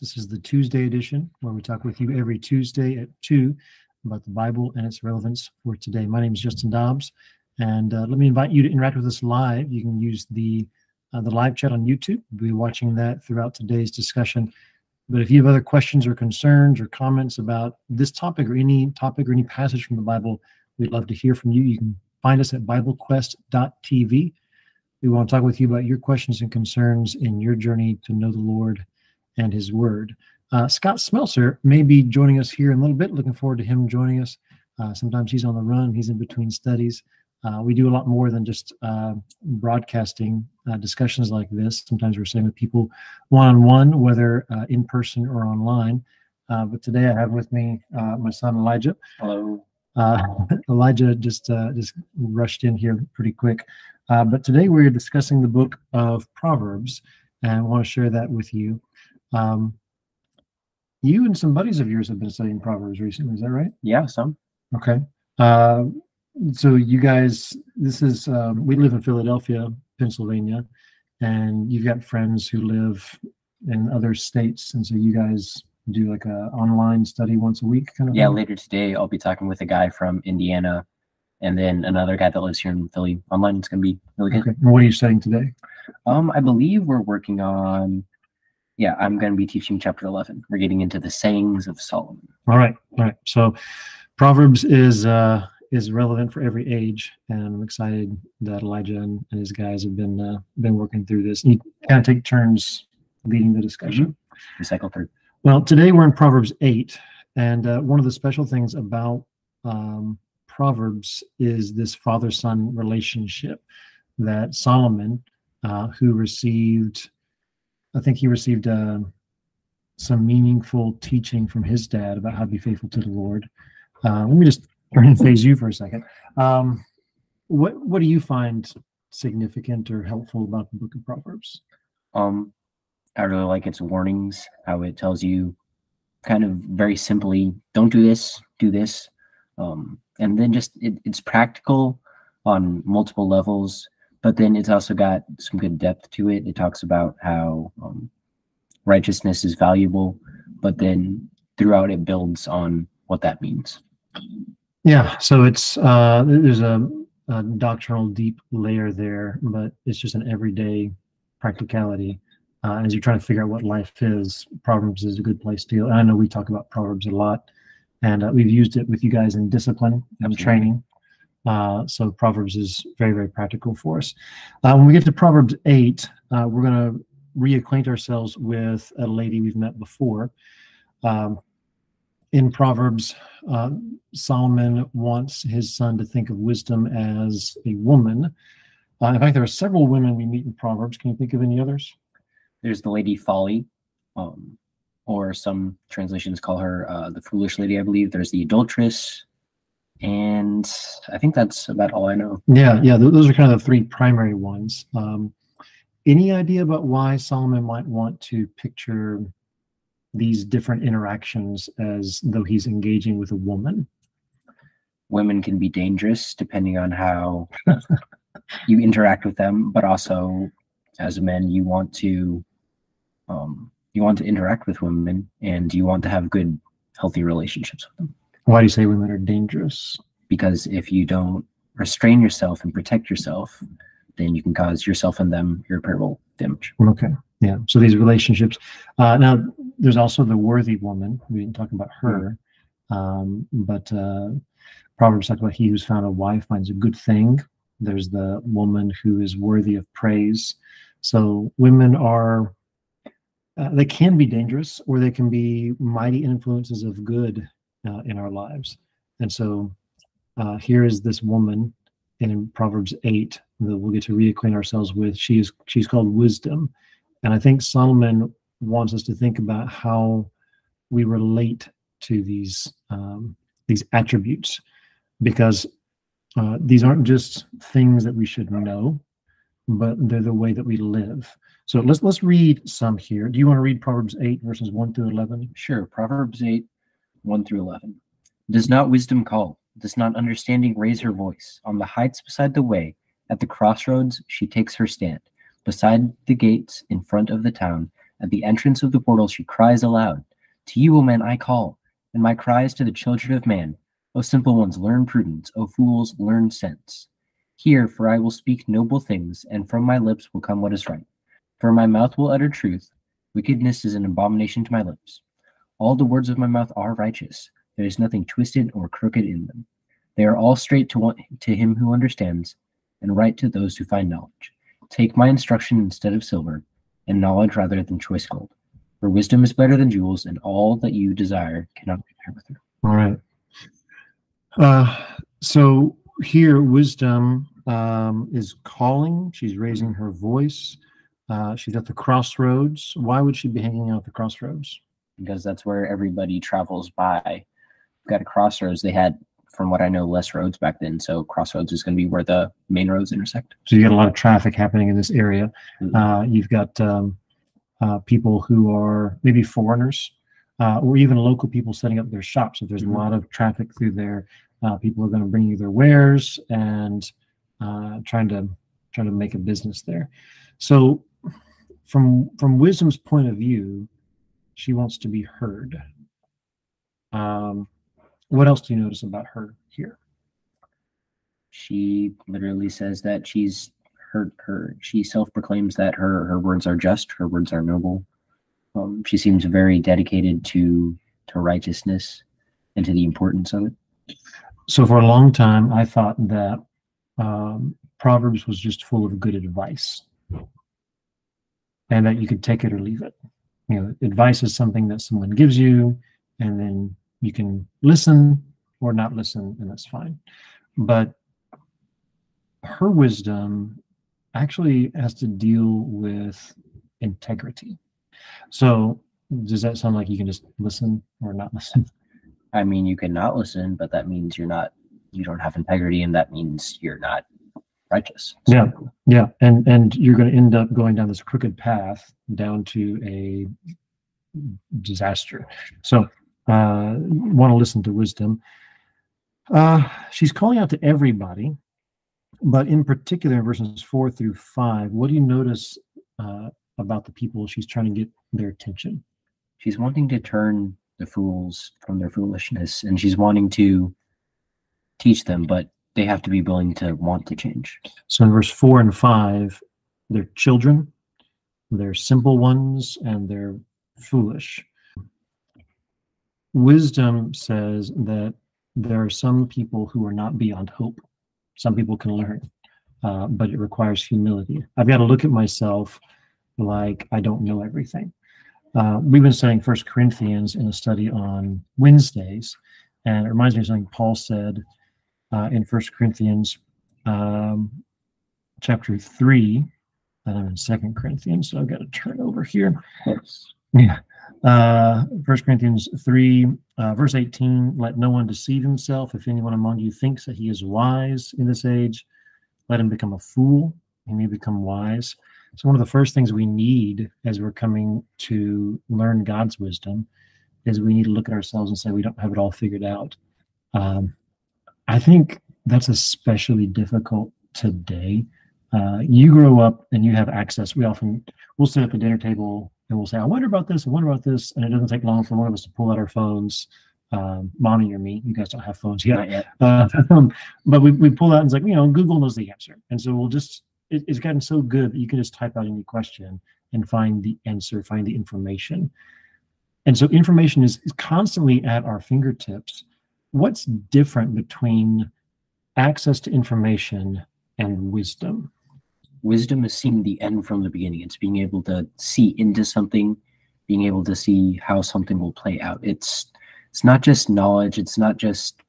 This is the Tuesday edition where we talk with you every Tuesday at 2 about the Bible and its relevance for today. My name is Justin Dobbs, and uh, let me invite you to interact with us live. You can use the uh, the live chat on YouTube. We'll be watching that throughout today's discussion. But if you have other questions or concerns or comments about this topic or any topic or any passage from the Bible, we'd love to hear from you. You can find us at BibleQuest.tv. We want to talk with you about your questions and concerns in your journey to know the Lord and His Word. Uh, Scott Smelser may be joining us here in a little bit. Looking forward to him joining us. Uh, sometimes he's on the run, he's in between studies. Uh, we do a lot more than just uh, broadcasting uh, discussions like this. Sometimes we're sitting with people one on one, whether uh, in person or online. but today I have with me my son Elijah. Hello. Elijah just just rushed in here pretty quick. but today we're discussing the book of Proverbs, and I want to share that with you. Um, you and some buddies of yours have been studying Proverbs recently. Is that right? Yeah, some. Okay. Uh, so you guys, this is um, we live in Philadelphia, Pennsylvania, and you've got friends who live in other states, and so you guys do like a online study once a week, kind of. Yeah. thing? Later today, I'll be talking with a guy from Indiana, and then another guy that lives here in Philly. Online, it's gonna be really good. Okay. And what are you studying today? Um, I believe we're working on. Yeah, I'm gonna be teaching chapter eleven. We're getting into the sayings of Solomon. All right. All right. So Proverbs is uh, is relevant for every age, and I'm excited that Elijah and, and his guys have been uh, been working through this. And you kind of take turns leading the discussion. We cycle through. Well, today we're in Proverbs 8, and uh, one of the special things about um, Proverbs is this father son relationship that Solomon, uh, who received, I think he received uh, some meaningful teaching from his dad about how to be faithful to the Lord. Uh, let me just turn and phase you for a second. Um, what what do you find significant or helpful about the book of Proverbs? Um, I really like its warnings. How it tells you, kind of very simply, don't do this, do this, um, and then just it, it's practical on multiple levels. But then it's also got some good depth to it. It talks about how um, righteousness is valuable, but then throughout it builds on what that means. Yeah, so it's uh, there's a, a doctrinal deep layer there, but it's just an everyday practicality. Uh, as you're trying to figure out what life is, Proverbs is a good place to. And I know we talk about Proverbs a lot, and uh, we've used it with you guys in discipline and Absolutely. training. Uh, so Proverbs is very, very practical for us. Uh, when we get to Proverbs eight, uh, we're going to reacquaint ourselves with a lady we've met before. Um, in Proverbs, uh, Solomon wants his son to think of wisdom as a woman. Uh, in fact, there are several women we meet in Proverbs. Can you think of any others? There's the lady Folly, um, or some translations call her uh, the foolish lady, I believe. There's the adulteress, and I think that's about all I know. Yeah, yeah, th- those are kind of the three primary ones. Um, any idea about why Solomon might want to picture these different interactions as though he's engaging with a woman? Women can be dangerous depending on how you interact with them, but also as men, you want to um, you want to interact with women, and you want to have good, healthy relationships with them. Why do you say women are dangerous? Because if you don't restrain yourself and protect yourself, then you can cause yourself and them irreparable damage. Okay. Yeah. So these relationships. Uh, now, there's also the worthy woman. We didn't talk about her, um, but uh, Proverbs talks about he who's found a wife finds a good thing. There's the woman who is worthy of praise. So women are. Uh, they can be dangerous, or they can be mighty influences of good uh, in our lives. And so, uh, here is this woman in Proverbs eight that we'll get to reacquaint ourselves with. She is she's called wisdom. And I think Solomon wants us to think about how we relate to these um, these attributes, because uh, these aren't just things that we should know, but they're the way that we live. So let's let's read some here. Do you want to read Proverbs eight verses one through eleven? Sure. Proverbs 8, 1 through 11. Does not wisdom call? Does not understanding raise her voice? On the heights beside the way, at the crossroads, she takes her stand. Beside the gates, in front of the town, At the entrance of the portal, she cries aloud, To you, O men, I call, and my cries to the children of man. O simple ones, learn prudence. O fools, learn sense. Hear, for I will speak noble things, and from my lips will come what is right. For my mouth will utter truth. Wickedness is an abomination to my lips. All the words of my mouth are righteous. There is nothing twisted or crooked in them. They are all straight to, one, to him who understands, and right to those who find knowledge. Take my instruction instead of silver, and knowledge rather than choice gold. For wisdom is better than jewels, and all that you desire cannot compare with her. All right. Uh, so here, wisdom um, is calling. She's raising her voice. Uh, she's at the crossroads. Why would she be hanging out at the crossroads? Because that's where everybody travels by. We've got a crossroads. They had, from what I know, less roads back then. So crossroads is going to be where the main roads intersect. So you got a lot of traffic happening in this area. Mhm. Uh, you've got um, uh, people who are maybe foreigners uh, or even local people setting up their shops. If there's Mhm. a lot of traffic through there, uh, people are going to bring you their wares and uh, trying to trying to make a business there. So from from wisdom's point of view, she wants to be heard. Um, what else do you notice about her here? She literally says that she's her her she self proclaims that her her words are just, her words are noble. Um, she seems very dedicated to to righteousness and to the importance of it. So for a long time, I thought that um, Proverbs was just full of good advice, and that you could take it or leave it. You know, advice is something that someone gives you, and then you can listen or not listen, and that's fine. But her wisdom actually has to deal with integrity. So does that sound like you can just listen or not listen? I mean, you can not listen, but that means you're not you don't have integrity, and that means you're not righteous. So, Yeah. Yeah, and and you're going to end up going down this crooked path down to a disaster. So, uh, want to listen to wisdom. Uh, she's calling out to everybody, but in particular, in verses four through five, what do you notice uh, about the people she's trying to get their attention? She's wanting to turn the fools from their foolishness, and she's wanting to teach them, but they have to be willing to want to change. So, in verse four and five, they're children, they're simple ones, and they're foolish. Wisdom says that there are some people who are not beyond hope. Some people can learn, uh, but it requires humility. I've got to look at myself like I don't know everything. Uh, we've been studying First Corinthians in a study on Wednesdays, and it reminds me of something Paul said uh, in First Corinthians um, chapter three, and I'm in Second Corinthians, so I've got to turn over here. Yeah. Uh, First Corinthians 3, uh, verse 18 Let no one deceive himself. If anyone among you thinks that he is wise in this age, let him become a fool. He may become wise. So, one of the first things we need as we're coming to learn God's wisdom is we need to look at ourselves and say we don't have it all figured out. Um, I think that's especially difficult today. Uh, you grow up and you have access. We often we'll sit at the dinner table and we'll say, "I wonder about this. I wonder about this," and it doesn't take long for one of us to pull out our phones. Um, mommy or me, you guys don't have phones yet, yet. uh, but we, we pull out and it's like you know Google knows the answer, and so we'll just it, it's gotten so good that you can just type out any question and find the answer, find the information, and so information is, is constantly at our fingertips. What's different between access to information and wisdom? Wisdom is seeing the end from the beginning. It's being able to see into something, being able to see how something will play out. It's it's not just knowledge. It's not just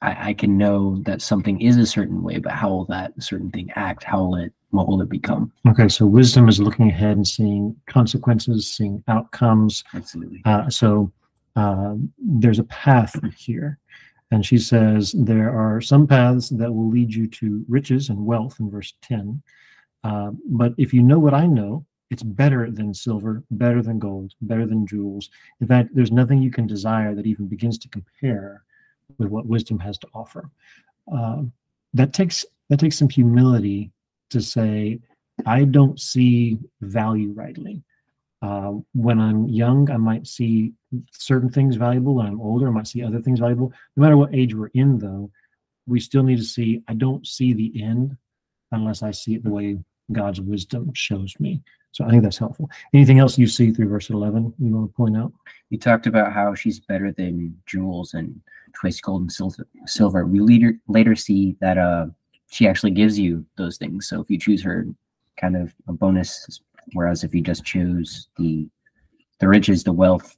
I, I can know that something is a certain way, but how will that certain thing act? How will it what will it become? Okay, so wisdom is looking ahead and seeing consequences, seeing outcomes. Absolutely. Uh, so um, there's a path here. And she says there are some paths that will lead you to riches and wealth in verse 10. Uh, but if you know what I know, it's better than silver, better than gold, better than jewels. In fact, there's nothing you can desire that even begins to compare with what wisdom has to offer. Um, that takes that takes some humility to say, I don't see value rightly. Uh, when I'm young, I might see certain things valuable. When I'm older, I might see other things valuable. No matter what age we're in, though, we still need to see. I don't see the end unless I see it the way God's wisdom shows me. So I think that's helpful. Anything else you see through verse 11 you want to point out? You talked about how she's better than jewels and choice gold and silver. Silver. We later later see that uh she actually gives you those things. So if you choose her, kind of a bonus. Whereas if you just choose the the riches, the wealth,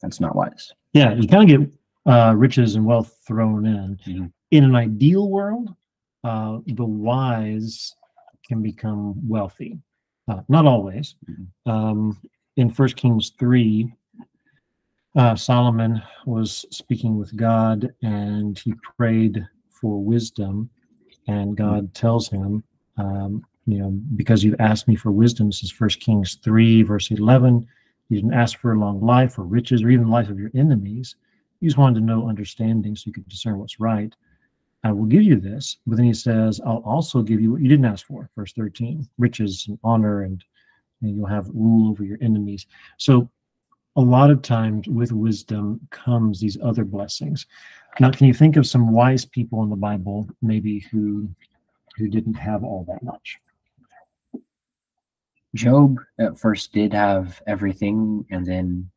that's not wise. Yeah, you kind of get uh, riches and wealth thrown in. Mhm. In an ideal world, uh, the wise can become wealthy. Uh, not always. Mhm. Um, in First Kings three, uh, Solomon was speaking with God, and he prayed for wisdom. And God tells him, um, you know, because you've asked me for wisdom. This is First Kings three, verse eleven. You didn't ask for a long life or riches or even the life of your enemies. You just wanted to know understanding so you could discern what's right. I will give you this. But then he says, I'll also give you what you didn't ask for. Verse 13 riches and honor, and, and you'll have rule over your enemies. So, a lot of times with wisdom comes these other blessings. Now, can you think of some wise people in the Bible, maybe who who didn't have all that much? Job at first did have everything and then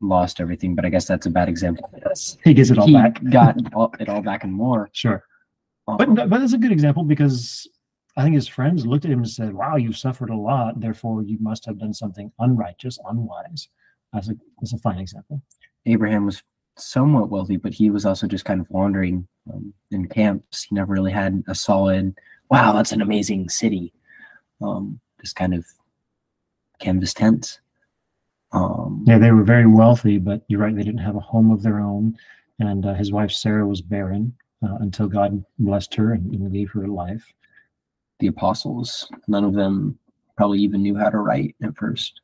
lost everything, but I guess that's a bad example. He gets it all he back. got all, it all back and more. Sure. Um, But but that's a good example because I think his friends looked at him and said, "Wow, you've suffered a lot. Therefore, you must have done something unrighteous, unwise." That's a that's a fine example. Abraham was somewhat wealthy, but he was also just kind of wandering um, in camps. He never really had a solid, wow, that's an amazing city. Um, just kind of canvas tents. Um, Yeah, they were very wealthy, but you're right; they didn't have a home of their own. And uh, his wife Sarah was barren uh, until God blessed her and, and gave her life. the apostles, none of them probably even knew how to write at first.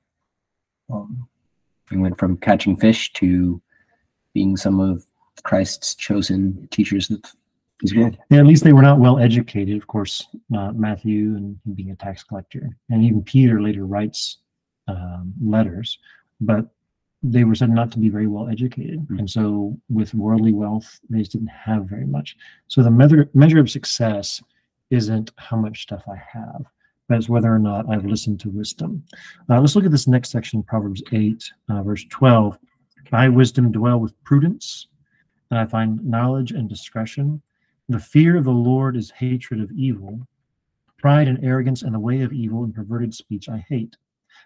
Um, we went from catching fish to being some of Christ's chosen teachers of his. Yeah, at least they were not well educated. Of course, uh, Matthew and being a tax collector, and even Peter later writes um, letters, but they were said not to be very well educated, Mhm. and so with worldly wealth, they just didn't have very much. So the measure measure of success isn't how much stuff I have, but it's whether or not I've listened to wisdom. Uh, let's look at this next section, Proverbs eight, uh, verse twelve. I wisdom dwell with prudence, and I find knowledge and discretion. The fear of the Lord is hatred of evil. Pride and arrogance and the way of evil and perverted speech I hate.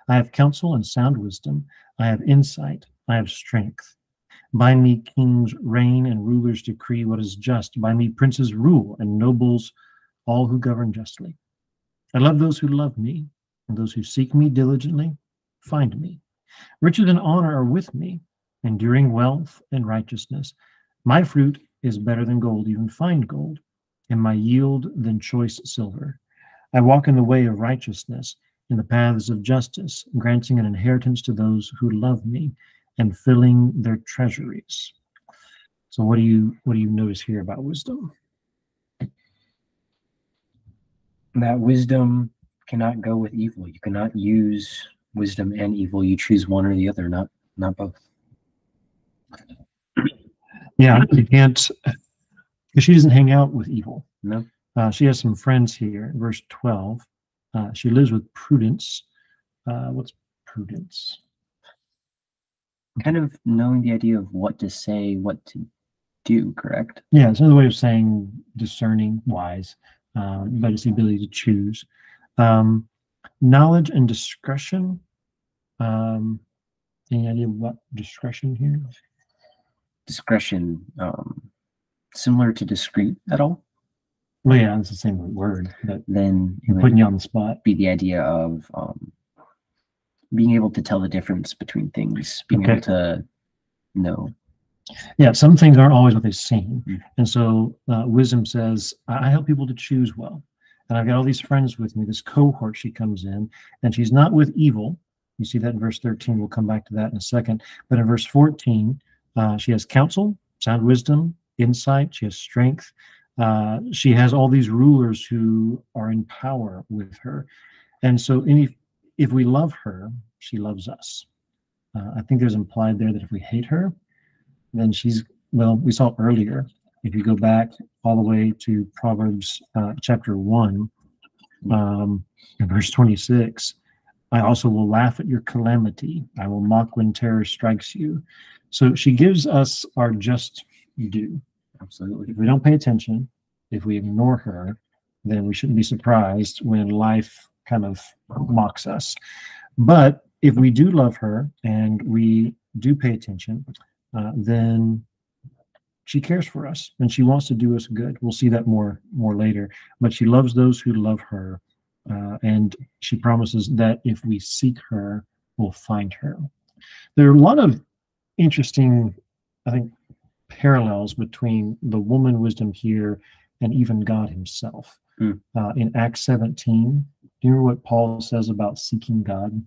I have counsel and sound wisdom. I have insight. I have strength. By me kings reign and rulers decree what is just. By me princes rule and nobles all who govern justly. I love those who love me, and those who seek me diligently find me. Riches and honor are with me, enduring wealth and righteousness. My fruit is better than gold, even fine gold, and my yield than choice silver. I walk in the way of righteousness, in the paths of justice, granting an inheritance to those who love me, and filling their treasuries. So, what do you what do you notice here about wisdom? That wisdom cannot go with evil. You cannot use wisdom and evil. You choose one or the other, not not both. Yeah, you can't because she doesn't hang out with evil. No. Uh, she has some friends here. Verse twelve. Uh, she lives with prudence. Uh, what's prudence? Kind of knowing the idea of what to say, what to do, correct? Yeah, it's another way of saying discerning, wise, um, but it's the ability to choose. Um, knowledge and discretion. Um, any idea what discretion here? Discretion, um, similar to discreet at all, Well, yeah, it's the same word, but then it would putting you on the spot. be the idea of um, being able to tell the difference between things, being Okay. able to know. Yeah, some things aren't always what they seem, Mm. and so uh, wisdom says, I I help people to choose well. And I've got all these friends with me. This cohort, she comes in, and she's not with evil. You see that in verse 13. We'll come back to that in a second. But in verse 14, uh, she has counsel, sound wisdom, insight. She has strength. Uh, she has all these rulers who are in power with her. And so, any if we love her, she loves us. Uh, I think there's implied there that if we hate her, then she's well. We saw earlier. If you go back all the way to Proverbs uh, chapter one, um, verse twenty-six, I also will laugh at your calamity. I will mock when terror strikes you. So she gives us our just due. Absolutely. If we don't pay attention, if we ignore her, then we shouldn't be surprised when life kind of mocks us. But if we do love her and we do pay attention, uh, then she cares for us and she wants to do us good. We'll see that more more later. But she loves those who love her, uh, and she promises that if we seek her, we'll find her. There are a lot of interesting, I think, parallels between the woman wisdom here and even God Himself. Mm. Uh, in Acts 17, do you remember what Paul says about seeking God?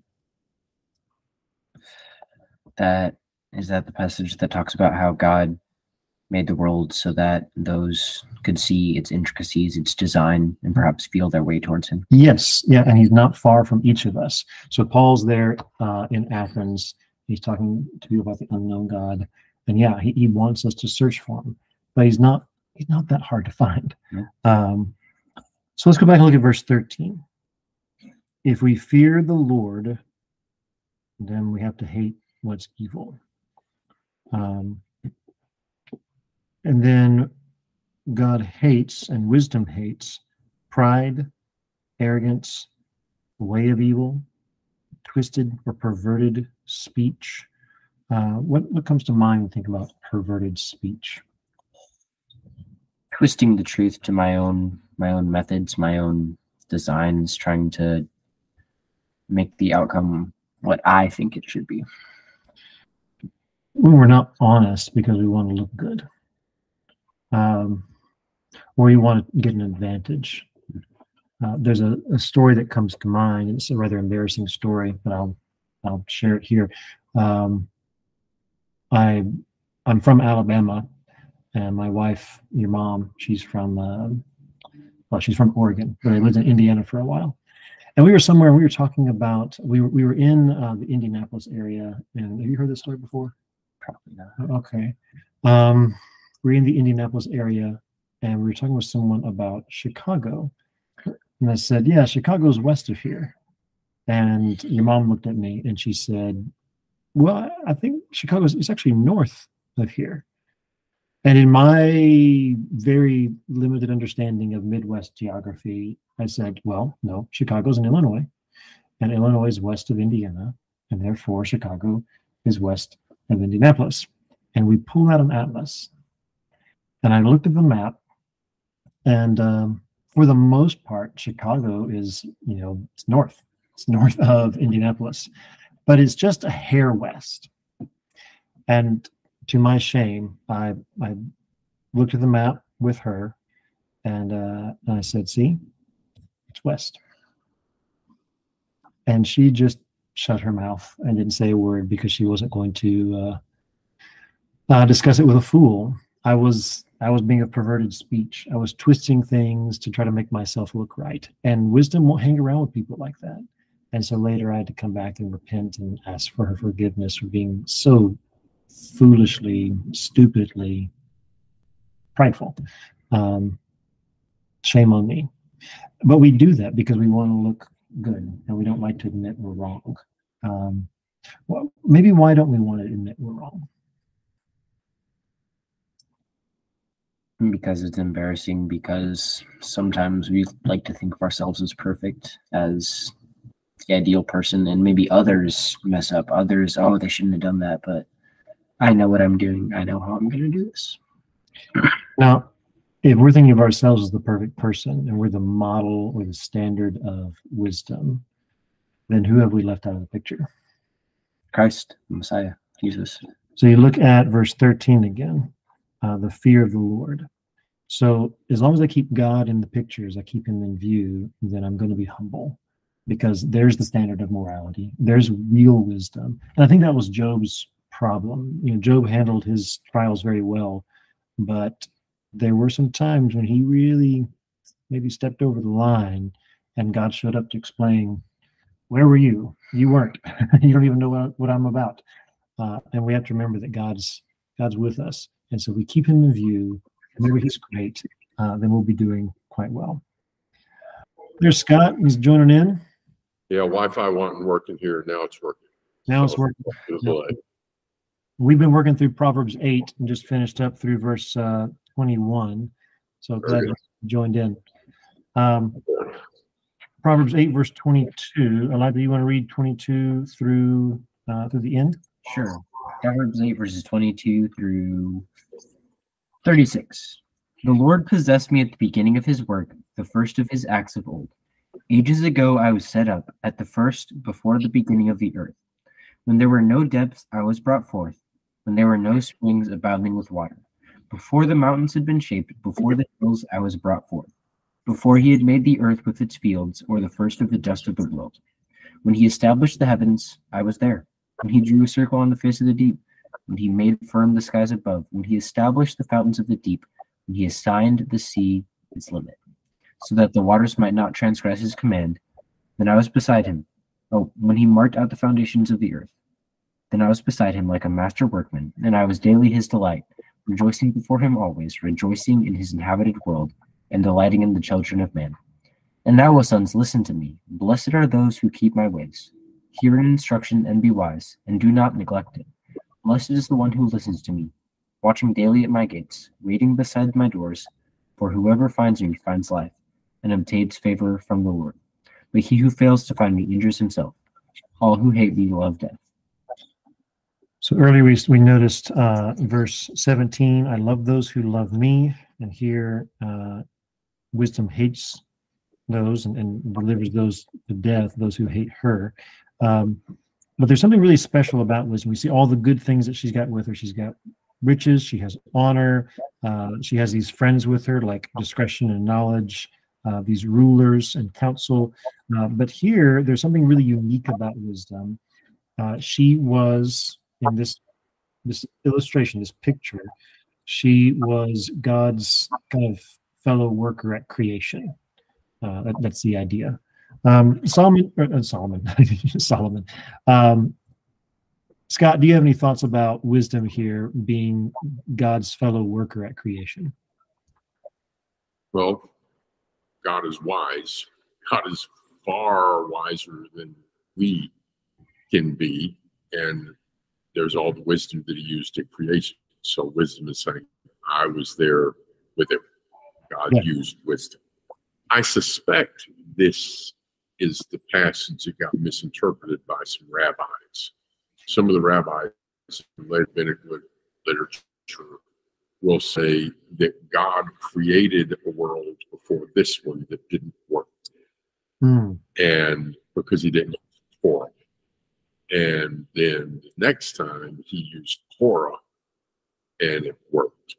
That is that the passage that talks about how God made the world so that those could see its intricacies, its design, and perhaps feel their way towards Him. Yes, yeah, and He's not far from each of us. So Paul's there uh, in Athens. He's talking to you about the unknown God, and yeah, he, he wants us to search for Him, but He's not. He's not that hard to find. Um, so let's go back and look at verse 13. If we fear the Lord, then we have to hate what's evil. Um, and then God hates and wisdom hates pride, arrogance, way of evil, twisted or perverted speech. Uh, what what comes to mind when you think about perverted speech? Twisting the truth to my own my own methods, my own designs, trying to make the outcome what I think it should be. When we're not honest because we want to look good, um, or you want to get an advantage. Uh, there's a, a story that comes to mind. It's a rather embarrassing story, but I'll I'll share it here. Um, I I'm from Alabama, and my wife, your mom, she's from uh, well, she's from Oregon, but I lived in Indiana for a while. And we were somewhere, and we were talking about we were we were in uh, the Indianapolis area. And have you heard this story before? Probably not. Okay. Um, we're in the Indianapolis area, and we were talking with someone about Chicago. And I said, "Yeah, Chicago's west of here." And your mom looked at me and she said, "Well, I think Chicago's it's actually north of here." And in my very limited understanding of Midwest geography, I said, "Well, no, Chicago's in Illinois, and Illinois is west of Indiana, and therefore Chicago is west of Indianapolis." And we pulled out an atlas, and I looked at the map, and um, for the most part, Chicago is, you know, it's north. It's north of Indianapolis, but it's just a hair west. And to my shame, I I looked at the map with her, and, uh, I said, "See, it's west." And she just shut her mouth and didn't say a word because she wasn't going to uh, uh, discuss it with a fool. I was I was being a perverted speech. I was twisting things to try to make myself look right. And wisdom won't hang around with people like that. And so later I had to come back and repent and ask for her forgiveness for being so foolishly, stupidly prideful. Um, shame on me. But we do that because we want to look good and we don't like to admit we're wrong. Um, well, maybe why don't we want to admit we're wrong? because it's embarrassing because sometimes we like to think of ourselves as perfect as the ideal person and maybe others mess up others oh they shouldn't have done that but i know what i'm doing i know how i'm going to do this Now, if we're thinking of ourselves as the perfect person and we're the model or the standard of wisdom, then who have we left out of the picture? christ messiah jesus So you look at verse 13 again, uh, the fear of the Lord. So as long as I keep God in the pictures, I keep him in view, then I'm going to be humble because there's the standard of morality. There's real wisdom. And I think that was Job's problem. You know, Job handled his trials very well, but there were some times when he really maybe stepped over the line and God showed up to explain, where were you? You weren't. you don't even know what, what I'm about. Uh, and we have to remember that God's God's with us, and so we keep Him in view. Remember He's great. Uh, then we'll be doing quite well. There's Scott. He's joining in. Yeah, Wi-Fi wasn't working here. Now it's working. Now it's working. delay. We've been working through Proverbs 8 and just finished up through verse uh, 21. So glad you joined in. Um, Proverbs 8, verse 22. Elijah, you want to read 22 through uh, through the end? Sure. Proverbs 8, verses 22 through 36. The Lord possessed me at the beginning of his work, the first of his acts of old. Ages ago I was set up, at the first, before the beginning of the earth. When there were no depths, I was brought forth, when there were no springs abounding with water. Before the mountains had been shaped, before the hills I was brought forth. Before he had made the earth with its fields, or the first of the dust of the world. When he established the heavens, I was there. When he drew a circle on the face of the deep, when he made firm the skies above, when he established the fountains of the deep, when he assigned the sea its limit, so that the waters might not transgress his command, then I was beside him. Oh, when he marked out the foundations of the earth, then I was beside him like a master workman, and I was daily his delight, rejoicing before him always, rejoicing in his inhabited world, and delighting in the children of man. And now, O sons, listen to me. Blessed are those who keep my ways. Hear an instruction and be wise, and do not neglect it. Blessed is the one who listens to me, watching daily at my gates, waiting beside my doors. For whoever finds me finds life, and obtains favor from the Lord. But he who fails to find me injures himself. All who hate me love death. So earlier we, we noticed uh, verse 17 I love those who love me. And here, uh, wisdom hates those and, and delivers those to death, those who hate her. Um, but there's something really special about wisdom. We see all the good things that she's got with her. She's got riches, she has honor, uh, she has these friends with her, like discretion and knowledge, uh, these rulers and counsel. Uh, but here, there's something really unique about wisdom. Uh, she was in this this illustration, this picture, she was God's kind of fellow worker at creation. Uh, that, that's the idea. Um, Solomon, uh, Solomon, Solomon. Um, Scott, do you have any thoughts about wisdom here being God's fellow worker at creation? Well, God is wise. God is far wiser than we can be. And there's all the wisdom that he used in creation. So wisdom is saying, I was there with him. God Yeah. used wisdom. I suspect this is the passage that got misinterpreted by some rabbis. Some of the rabbis in later literature will say that God created a world before this one that didn't work Hmm. and because he didn't. And then the next time he used Torah and it worked.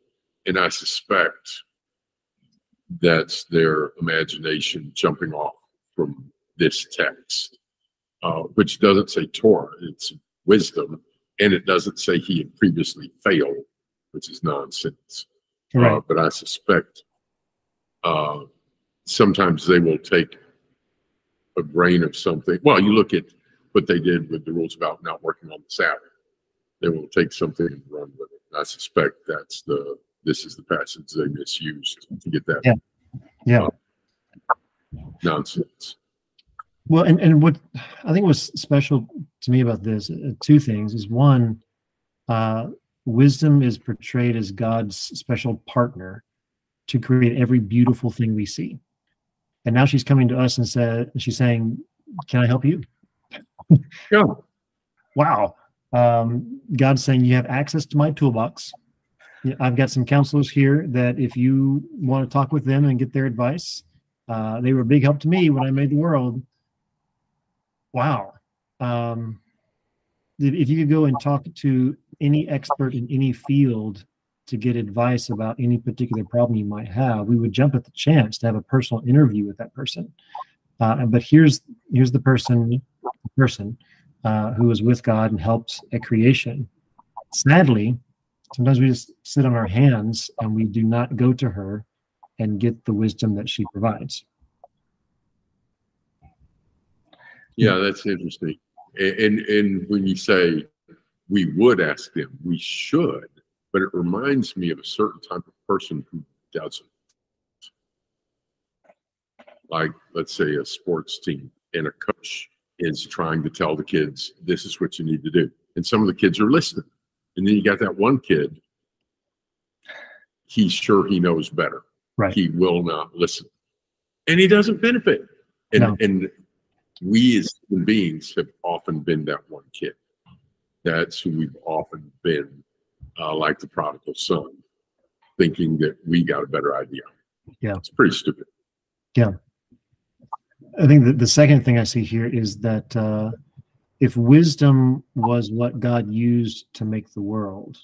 And I suspect that's their imagination jumping off from this text, uh, which doesn't say Torah, it's wisdom, and it doesn't say he had previously failed, which is nonsense. Uh, but I suspect uh, sometimes they will take a grain of something. Well, you look at what they did with the rules about not working on the Sabbath. They will take something and run with it. I suspect that's the this is the passage they misused to get that Yeah. Yeah. nonsense. Well, and, and what I think was special to me about this, uh, two things is one, uh, wisdom is portrayed as God's special partner to create every beautiful thing we see. And now she's coming to us and said, she's saying, Can I help you? Yeah. Wow. Um, God's saying, You have access to my toolbox. I've got some counselors here that if you want to talk with them and get their advice, uh, they were a big help to me when I made the world. Wow. Um, if if you could go and talk to any expert in any field to get advice about any particular problem you might have, we would jump at the chance to have a personal interview with that person. Uh, but here's here's the person person uh, who was with God and helps at creation. Sadly, sometimes we just sit on our hands and we do not go to her and get the wisdom that she provides. Yeah, that's interesting. And, and and when you say we would ask them, we should, but it reminds me of a certain type of person who doesn't. Like, let's say a sports team and a coach is trying to tell the kids, this is what you need to do. And some of the kids are listening. And then you got that one kid, he's sure he knows better. Right. He will not listen. And he doesn't benefit. And No. and we as human beings have often been that one kid. That's who we've often been, uh, like the prodigal son, thinking that we got a better idea. Yeah. It's pretty stupid. I think that the second thing I see here is that uh, if wisdom was what God used to make the world,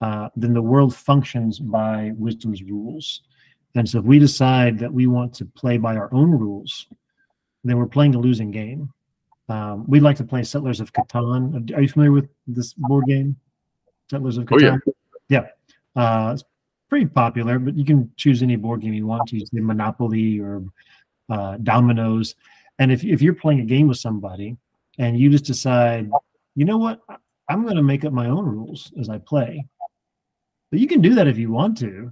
uh, then the world functions by wisdom's rules. And so if we decide that we want to play by our own rules, then we're playing a losing game. Um, we'd like to play Settlers of Catan. Are you familiar with this board game? Settlers of Oh, yeah. Catan? yeah. Uh, it's pretty popular, but you can choose any board game you want to. You say Monopoly or uh, dominoes. And if, if you're playing a game with somebody and you just decide, you know what, I'm going to make up my own rules as I play. But you can do that if you want to,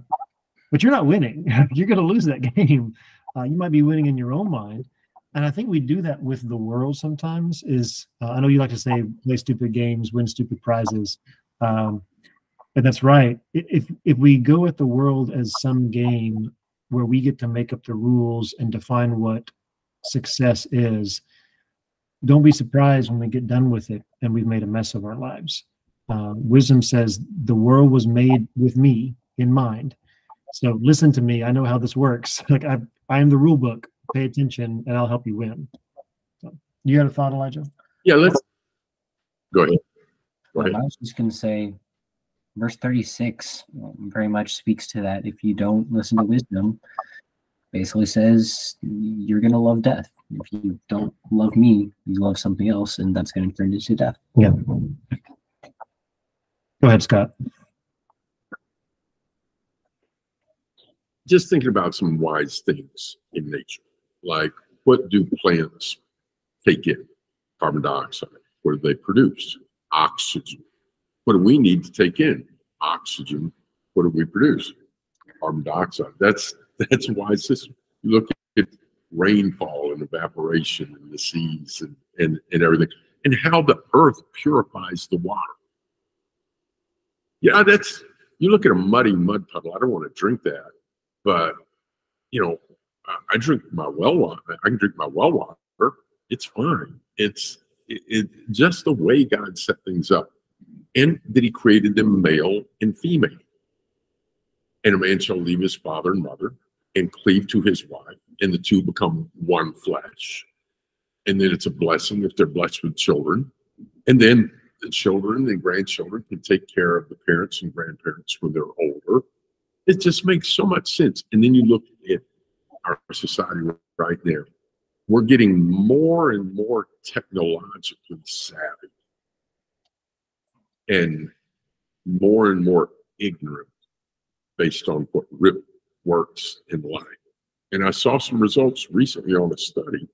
but you're not winning. you're going to lose that game. Uh, you might be winning in your own mind. And I think we do that with the world sometimes. Is uh, I know you like to say play stupid games, win stupid prizes, um, and that's right. If if we go at the world as some game where we get to make up the rules and define what success is, don't be surprised when we get done with it and we've made a mess of our lives. Uh, wisdom says the world was made with me in mind. So listen to me. I know how this works. Like I, I am the rule book. Pay attention, and I'll help you win. So, you had a thought, Elijah? Yeah, let's go ahead. Go ahead. I was just going to say, verse 36 um, very much speaks to that. If you don't listen to wisdom, basically says you're going to love death. If you don't love me, you love something else, and that's going to turn into death. Yeah. Go ahead, Scott. Just thinking about some wise things in nature, like what do plants take in? Carbon dioxide. What do they produce? Oxygen. What do we need to take in? Oxygen. What do we produce? Carbon dioxide. That's that's wise system. You look at rainfall and evaporation and the seas and, and, and everything, and how the earth purifies the water. Yeah, that's you look at a muddy mud puddle. I don't want to drink that, but you know, I, I drink my well water. I can drink my well water. It's fine. It's it, it just the way God set things up, and that He created them male and female. And a man shall leave his father and mother and cleave to his wife, and the two become one flesh. And then it's a blessing if they're blessed with children. And then the children and grandchildren can take care of the parents and grandparents when they're older. It just makes so much sense. And then you look at our society right there. We're getting more and more technologically savvy and more and more ignorant based on what really works in life. And I saw some results recently on a study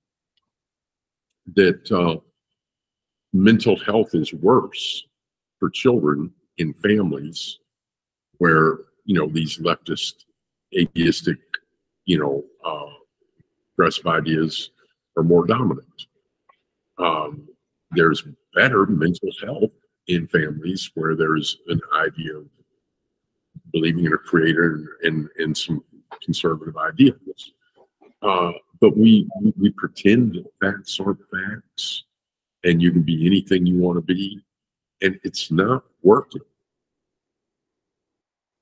that uh, mental health is worse for children in families where you know these leftist atheistic you know uh, progressive ideas are more dominant um, there's better mental health in families where there's an idea of believing in a creator and and, and some conservative ideas. Uh, but we we- pretend that facts aren't facts and you can be anything you want to be and it's not working.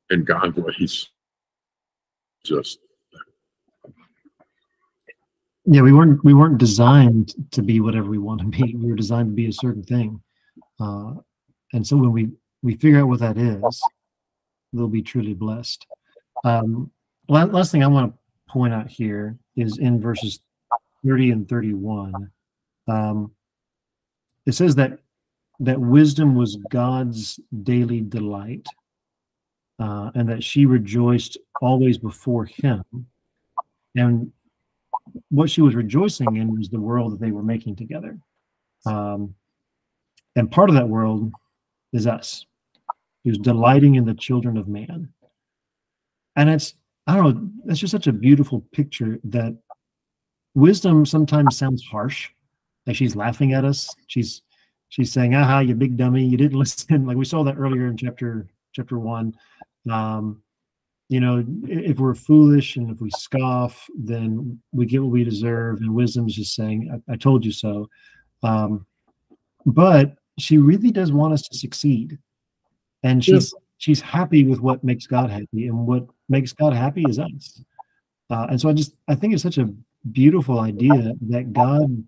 And god ways just Yeah, we weren't we weren't designed to be whatever we want to be. We were designed to be a certain thing, uh, and so when we we figure out what that is, we'll be truly blessed. Um, la- last thing I want to point out here is in verses thirty and thirty-one. Um, it says that that wisdom was God's daily delight, uh, and that she rejoiced always before Him. And what she was rejoicing in was the world that they were making together. Um, and part of that world is us. He was delighting in the children of man. And it's, I don't know, that's just such a beautiful picture that wisdom sometimes sounds harsh. Like she's laughing at us. She's she's saying, aha, you big dummy, you didn't listen. Like we saw that earlier in chapter chapter one. Um, you know, if we're foolish and if we scoff, then we get what we deserve. And wisdom's just saying, I, I told you so. Um, but she really does want us to succeed. And she's she's happy with what makes God happy. And what makes God happy is us. Uh, and so I just I think it's such a beautiful idea that God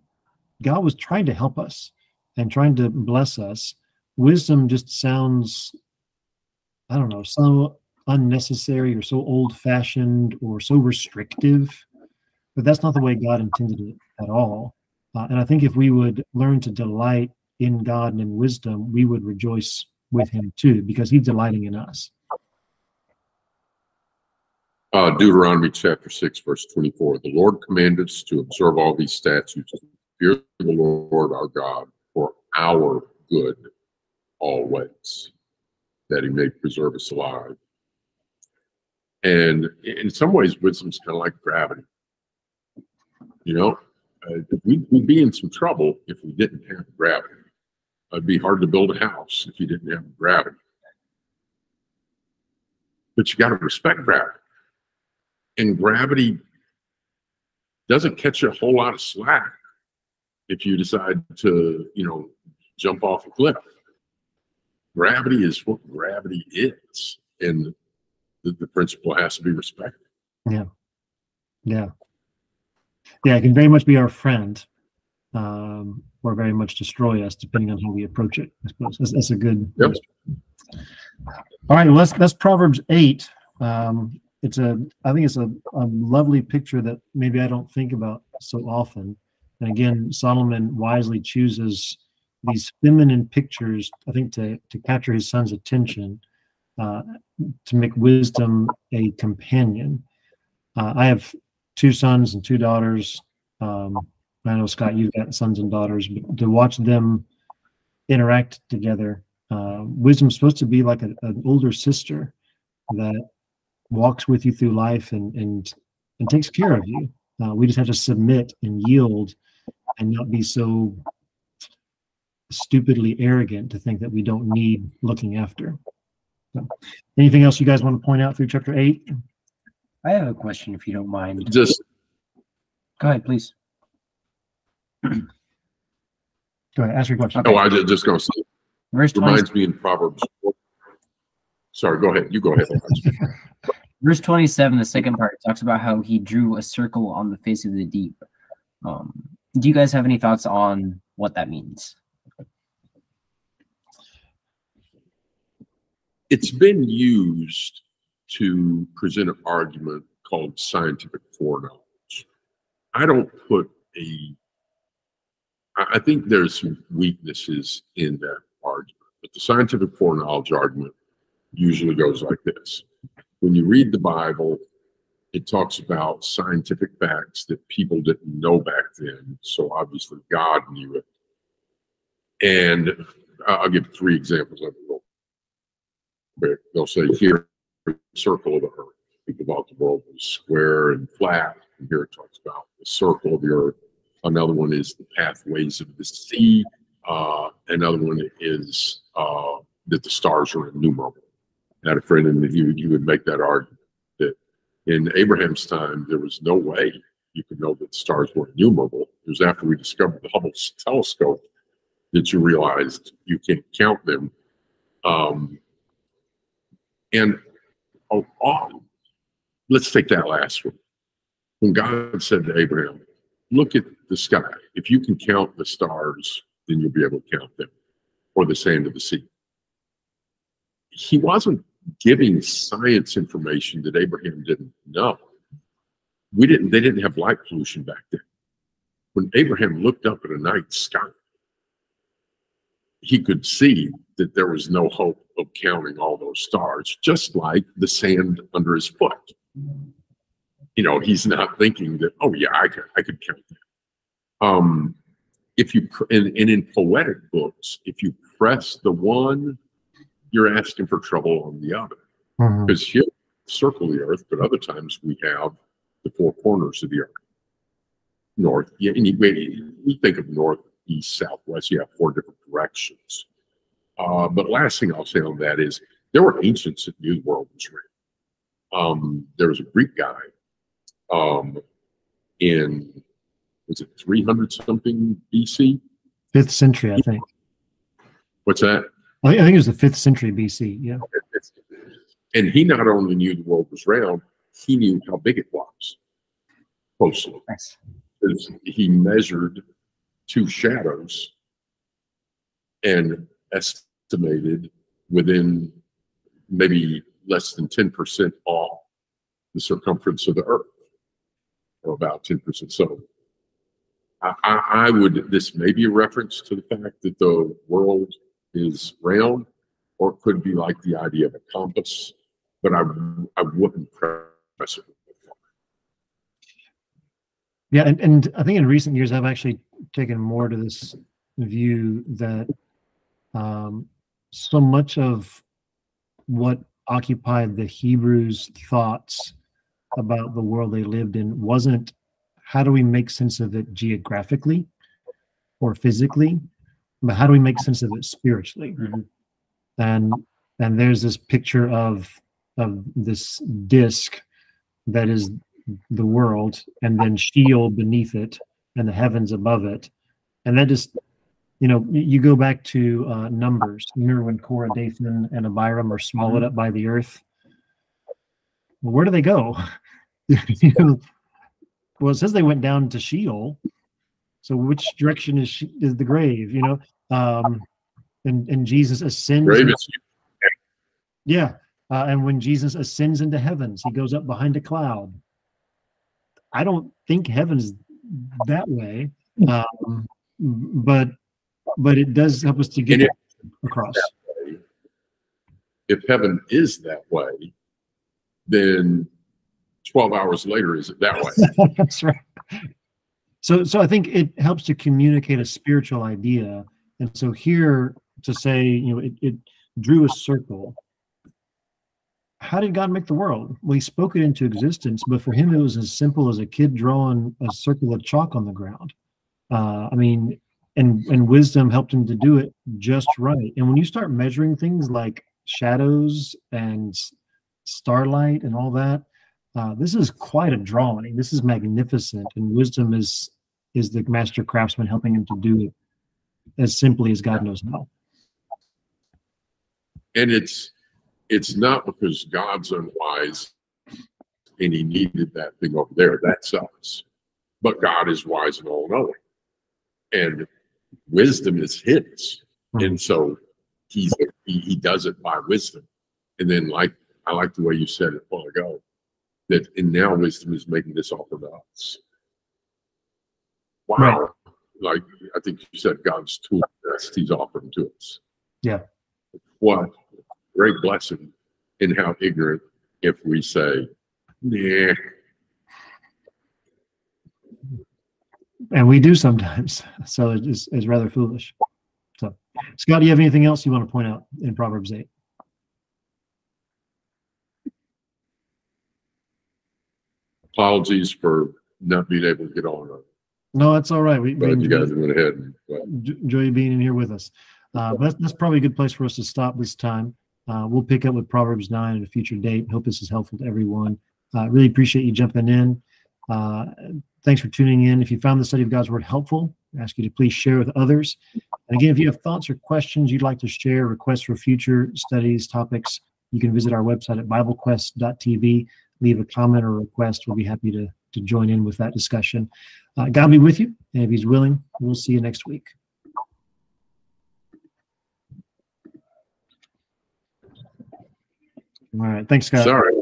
God was trying to help us and trying to bless us. Wisdom just sounds I don't know, so unnecessary or so old fashioned or so restrictive. But that's not the way God intended it at all. Uh, and I think if we would learn to delight in God and in wisdom, we would rejoice with Him too, because He's delighting in us. Uh, Deuteronomy chapter 6, verse 24. The Lord commanded us to observe all these statutes, fear the Lord our God for our good always, that He may preserve us alive. And in some ways, wisdom's kind of like gravity. You know, uh, we'd, we'd be in some trouble if we didn't have gravity. It'd be hard to build a house if you didn't have gravity. But you got to respect gravity. And gravity doesn't catch you a whole lot of slack if you decide to, you know, jump off a cliff. Gravity is what gravity is. And the, the principle has to be respected. Yeah. Yeah. Yeah, it can very much be our friend um, or very much destroy us depending on how we approach it. I suppose that's, that's a good. Yep. All right, well, that's that's Proverbs eight. Um, it's a, I think it's a, a lovely picture that maybe I don't think about so often. And again, Solomon wisely chooses these feminine pictures, I think, to to capture his son's attention uh, to make wisdom a companion. Uh, I have two sons and two daughters. Um, I know Scott, you've got sons and daughters, but to watch them interact together, uh, wisdom's supposed to be like a, an older sister that walks with you through life and and and takes care of you. Uh, we just have to submit and yield, and not be so stupidly arrogant to think that we don't need looking after. So, anything else you guys want to point out through chapter eight? I have a question if you don't mind. Just Go ahead, please. Go ahead, ask your question. oh, I was just going to say, Verse 20, reminds me in Proverbs. Sorry, go ahead. You go ahead. verse 27, the second part, talks about how he drew a circle on the face of the deep. Um, do you guys have any thoughts on what that means? it's been used to present an argument called scientific foreknowledge. I don't put a, I think there's some weaknesses in that argument, but the scientific foreknowledge argument usually goes like this. When you read the Bible, it talks about scientific facts that people didn't know back then. So obviously God knew it. And I'll give three examples of it real quick. They'll say here, circle of the earth. Think about the world as square and flat. And here it talks about the circle of the earth. Another one is the pathways of the sea. Uh, another one is uh, that the stars are innumerable. I had a friend and he, would- he would make that argument that in Abraham's time, there was no way you could know that the stars were innumerable. It was after we discovered the Hubble telescope that you realized you can't count them. Um, and oh, oh, let's take that last one. When God said to Abraham, Look at the sky. If you can count the stars, then you'll be able to count them, or the sand of the sea. He wasn't giving science information that Abraham didn't know. We didn't, they didn't have light pollution back then. When Abraham looked up at a night sky, he could see that there was no hope of counting all those stars, just like the sand under his foot. You know, he's not thinking that, oh yeah, I could, I could count that. Um, if you, pr- and, and in poetic books, if you press the one, you're asking for trouble on the other. Mhm. Because here, circle the earth, but other times we have the four corners of the earth. North, yeah, and you, we, think of north, east, southwest, you have four different directions. Uh, but last thing I'll say on that is there were ancients that knew the world was real. Um, there was a Greek guy, um, in, was it 300 something BC? Fifth century, I think. What's that? I think it was the fifth century BC. Yeah. And he not only knew the world was round, he knew how big it was closely. Nice. He measured two shadows and estimated within maybe less than 10% off the circumference of the earth, or about 10%. So I, I, would, this may be a reference to the fact that the world is round, or it could be like the idea of a compass, but I, I wouldn't press it. Yeah, and, and I think in recent years I've actually taken more to this view that um, so much of what occupied the Hebrews' thoughts about the world they lived in wasn't how do we make sense of it geographically or physically, but how do we make sense of it spiritually? Mhm. And and there's this picture of of this disc that is the world and then Sheol beneath it and the heavens above it. And that just, you know, you go back to uh, Numbers. Remember when Korah, Dathan, and Abiram are swallowed up by the earth? Where do they go? Well, it says they went down to Sheol. So which direction is she, is the grave? You know, um, and and Jesus ascends. Grave Yeah. Uh, and when Jesus ascends into heavens, he goes up behind a cloud. I don't think heaven's that way. Um, but but it does help us to get it- across. way, if heaven is that way, then 12 hours later, is it that way? That's right. So so I think it helps to communicate a spiritual idea. And so here to say, you know, it, it drew a circle. How did God make the world? Well, he spoke it into existence, but for him it was as simple as a kid drawing a circle of chalk on the ground. Uh, I mean, and and wisdom helped him to do it just right. And when you start measuring things like shadows and starlight and all that, uh, this is quite a drawing. This is magnificent, and wisdom is is the master craftsman helping him to do it as simply as God knows how. And it's it's not because God's unwise and he needed that thing over there. That's us. But God is wise and all knowing. And wisdom is his. And so he's he, he does it by wisdom. And then like I like the way you said it a while ago, that and now wisdom is making this offer to us. Wow. Right. Like I think you said God's tool best he's offering to us. Yeah. What great blessing in how ignorant if we say, Yeah. And we do sometimes. So it is, is rather foolish. So, Scott, do you have anything else you want to point out in Proverbs 8? Apologies for not being able to get on. No, that's all right. We, we But you enjoy, guys went ahead and enjoy you being in here with us. Uh, but that's, that's probably a good place for us to stop this time. Uh, we'll pick up with Proverbs 9 at a future date. Hope this is helpful to everyone. Uh, really appreciate you jumping in. Uh, thanks for tuning in. If you found the study of God's Word helpful, I ask you to please share with others. And again, if you have thoughts or questions you'd like to share, requests for future studies, topics, you can visit our website at biblequest.tv. Leave a comment or request. We'll be happy to, to join in with that discussion. Uh, God be with you. And if He's willing, we'll see you next week. All right. Thanks, Scott. sorry.